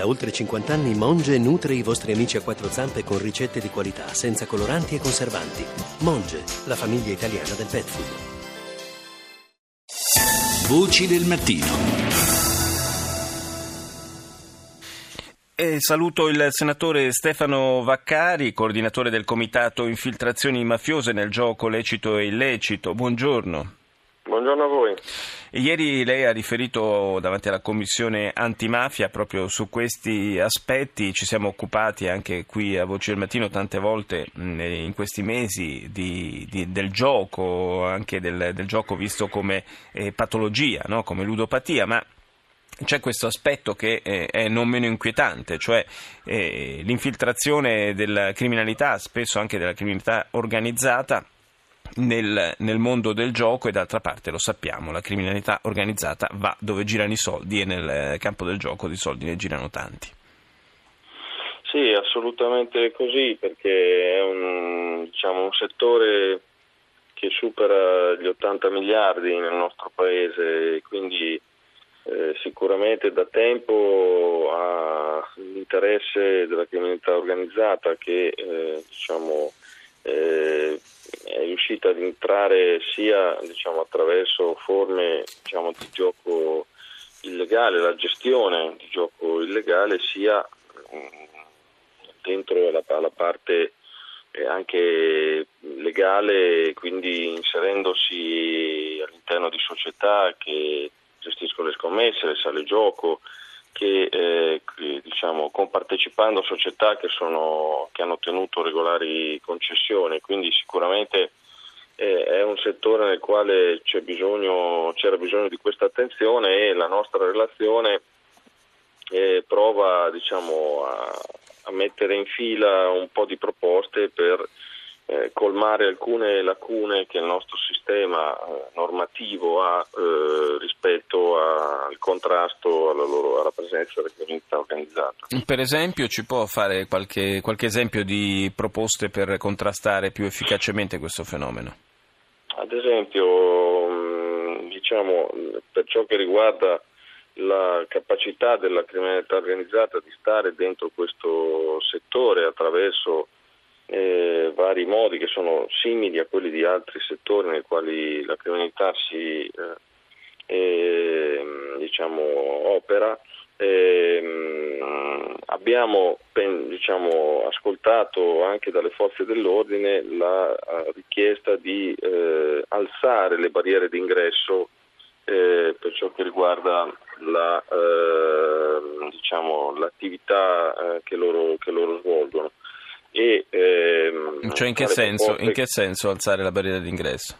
Da oltre 50 anni Monge nutre i vostri amici a quattro zampe con ricette di qualità, senza coloranti e conservanti. Monge, la famiglia italiana del pet food. Voci del mattino. E saluto il senatore Stefano Vaccari, coordinatore del Comitato Infiltrazioni Mafiose nel gioco lecito e illecito. Buongiorno. Buongiorno a voi. Ieri lei ha riferito davanti alla Commissione antimafia proprio su questi aspetti, ci siamo occupati anche qui a Voce del Mattino tante volte in questi mesi di, di, del gioco, anche del, del, gioco visto come eh, patologia, no? come ludopatia, ma c'è questo aspetto che eh, è non meno inquietante, cioè eh, l'infiltrazione della criminalità, spesso anche della criminalità organizzata, nel, nel, mondo del gioco e d'altra parte lo sappiamo, la criminalità organizzata va dove girano i soldi e nel campo del gioco di soldi ne girano tanti. Sì, assolutamente così, perché è un, diciamo, un settore che supera gli 80 miliardi nel nostro paese, quindi eh, sicuramente da tempo ha l'interesse della criminalità organizzata che eh, diciamo, eh, riuscita ad entrare sia diciamo, attraverso forme diciamo, di gioco illegale, la gestione di gioco illegale, sia mm, dentro la, la parte eh, anche legale, quindi inserendosi all'interno di società che gestiscono le scommesse, le sale gioco, che, eh, diciamo, compartecipando a società che, sono, che, hanno ottenuto regolari concessioni, quindi sicuramente eh, è un settore nel quale bisogno, c'era bisogno di questa attenzione e la nostra relazione eh, prova diciamo, a, a mettere in fila un po' di proposte per eh, colmare alcune lacune che il nostro sistema eh, normativo ha eh, rispetto a, al contrasto alla, loro, alla presenza della criminalità organizzata. Per esempio, ci può fare qualche, qualche esempio di proposte per contrastare più efficacemente questo fenomeno? Ad esempio, mm, diciamo, per ciò che riguarda la capacità della criminalità organizzata di stare dentro questo settore attraverso eh, vari modi che sono simili a quelli di altri settori nei quali la criminalità si eh, eh, diciamo, opera. Ehm, abbiamo diciamo, ascoltato anche dalle forze dell'ordine la eh, richiesta di eh, alzare le barriere d'ingresso eh, per ciò che riguarda la, diciamo, l'attività che loro, che loro svolgono. E, ehm, cioè in che, senso, in che, senso, alzare la barriera d'ingresso?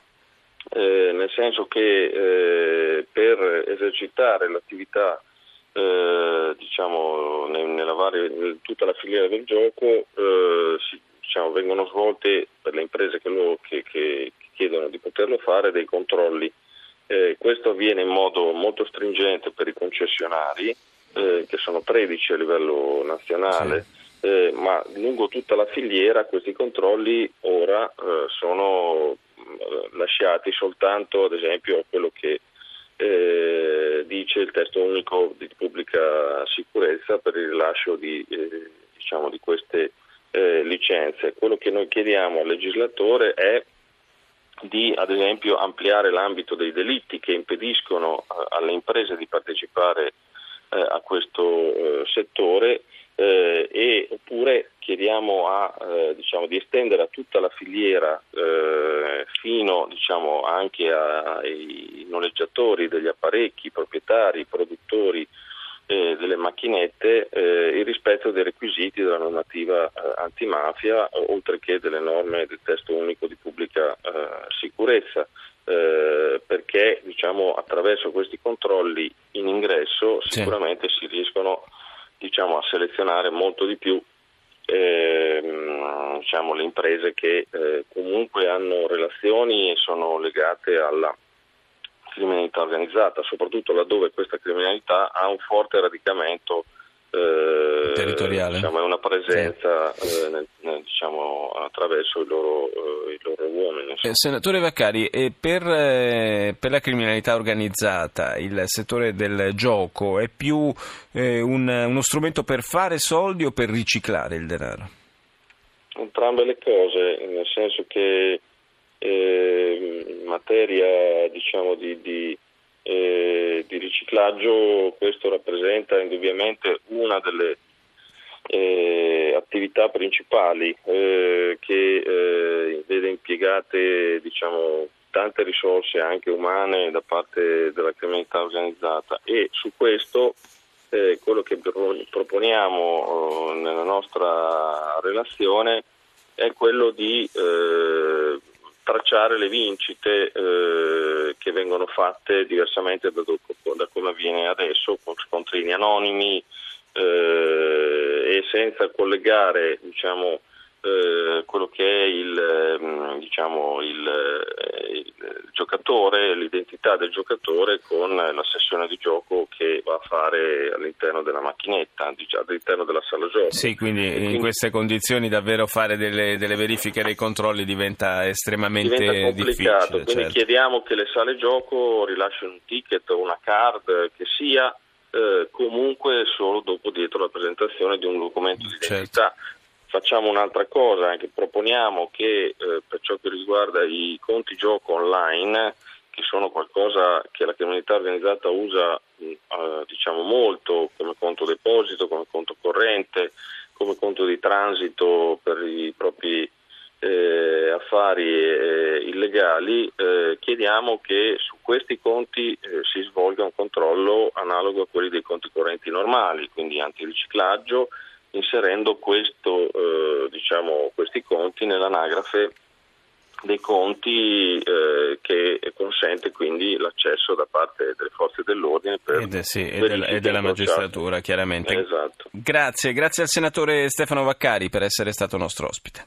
Eh, nel senso che eh, per esercitare l'attività eh, diciamo, nella varie, in tutta la filiera del gioco eh, si, diciamo, vengono svolte per le imprese che, lo, che, chiedono di poterlo fare dei controlli. Eh, questo avviene in modo molto stringente per i concessionari, eh, che sono 13 a livello nazionale. Sì eh, ma lungo tutta la filiera questi controlli ora eh, sono eh, lasciati soltanto ad esempio a quello che eh, dice il testo unico di pubblica sicurezza per il rilascio di, diciamo, di queste licenze. Quello che noi chiediamo al legislatore è di ad esempio ampliare l'ambito dei delitti che impediscono alle imprese di partecipare a questo settore eh, e, oppure chiediamo a, eh, diciamo, di estendere a tutta la filiera eh, fino diciamo, anche ai noleggiatori degli apparecchi, proprietari, produttori eh, delle macchinette eh, il rispetto dei requisiti della normativa eh, antimafia oltre che delle norme del testo unico di pubblica sicurezza. perché diciamo, attraverso questi controlli in ingresso sicuramente sì. si riescono diciamo, a selezionare molto di più ehm, diciamo, le imprese che eh, comunque hanno relazioni e sono legate alla criminalità organizzata, soprattutto laddove questa criminalità ha un forte radicamento eh, territoriale, diciamo, una presenza sì. eh, nel, nel, diciamo, attraverso i loro, i loro uomini. Eh, senatore Vaccari, per, per, la criminalità organizzata il settore del gioco è più eh, un, uno strumento per fare soldi o per riciclare il denaro? Entrambe le cose, nel senso che eh, in materia diciamo, di, di, eh, di, riciclaggio questo rappresenta indubbiamente una delle eh, attività principali eh, che eh, vede impiegate diciamo, tante risorse anche umane da parte della criminalità organizzata. E su questo eh, quello che proponiamo eh, nella nostra relazione è quello di eh, tracciare le vincite eh, che vengono fatte diversamente da, da, come avviene adesso con scontrini anonimi eh, e senza collegare diciamo, eh, quello che è il, ehm, diciamo, il, eh, il, giocatore, l'identità del giocatore con la sessione di gioco va a fare all'interno della macchinetta, diciamo, all'interno della sala gioco. Sì, quindi, quindi in queste condizioni davvero fare delle, delle verifiche e dei controlli diventa estremamente diventa complicato. difficile. Quindi certo. chiediamo che le sale gioco rilasciano un ticket o una card che sia eh, comunque solo dopo dietro la presentazione di un documento di certo. identità. Certo Facciamo un'altra cosa, anche proponiamo che eh, per ciò che riguarda i conti gioco online, che sono qualcosa che la criminalità organizzata usa eh, diciamo molto come conto deposito, come conto corrente, come conto di transito per i propri eh, affari eh, illegali, eh, chiediamo che su questi conti eh, si svolga un controllo analogo a quelli dei conti correnti normali, quindi antiriciclaggio inserendo questo, eh, diciamo, questi conti nell'anagrafe dei conti eh, che consente quindi l'accesso da parte delle forze dell'ordine per ed, sì, e, del, e della magistratura chiaramente. Esatto. Grazie, grazie al senatore Stefano Vaccari per essere stato nostro ospite.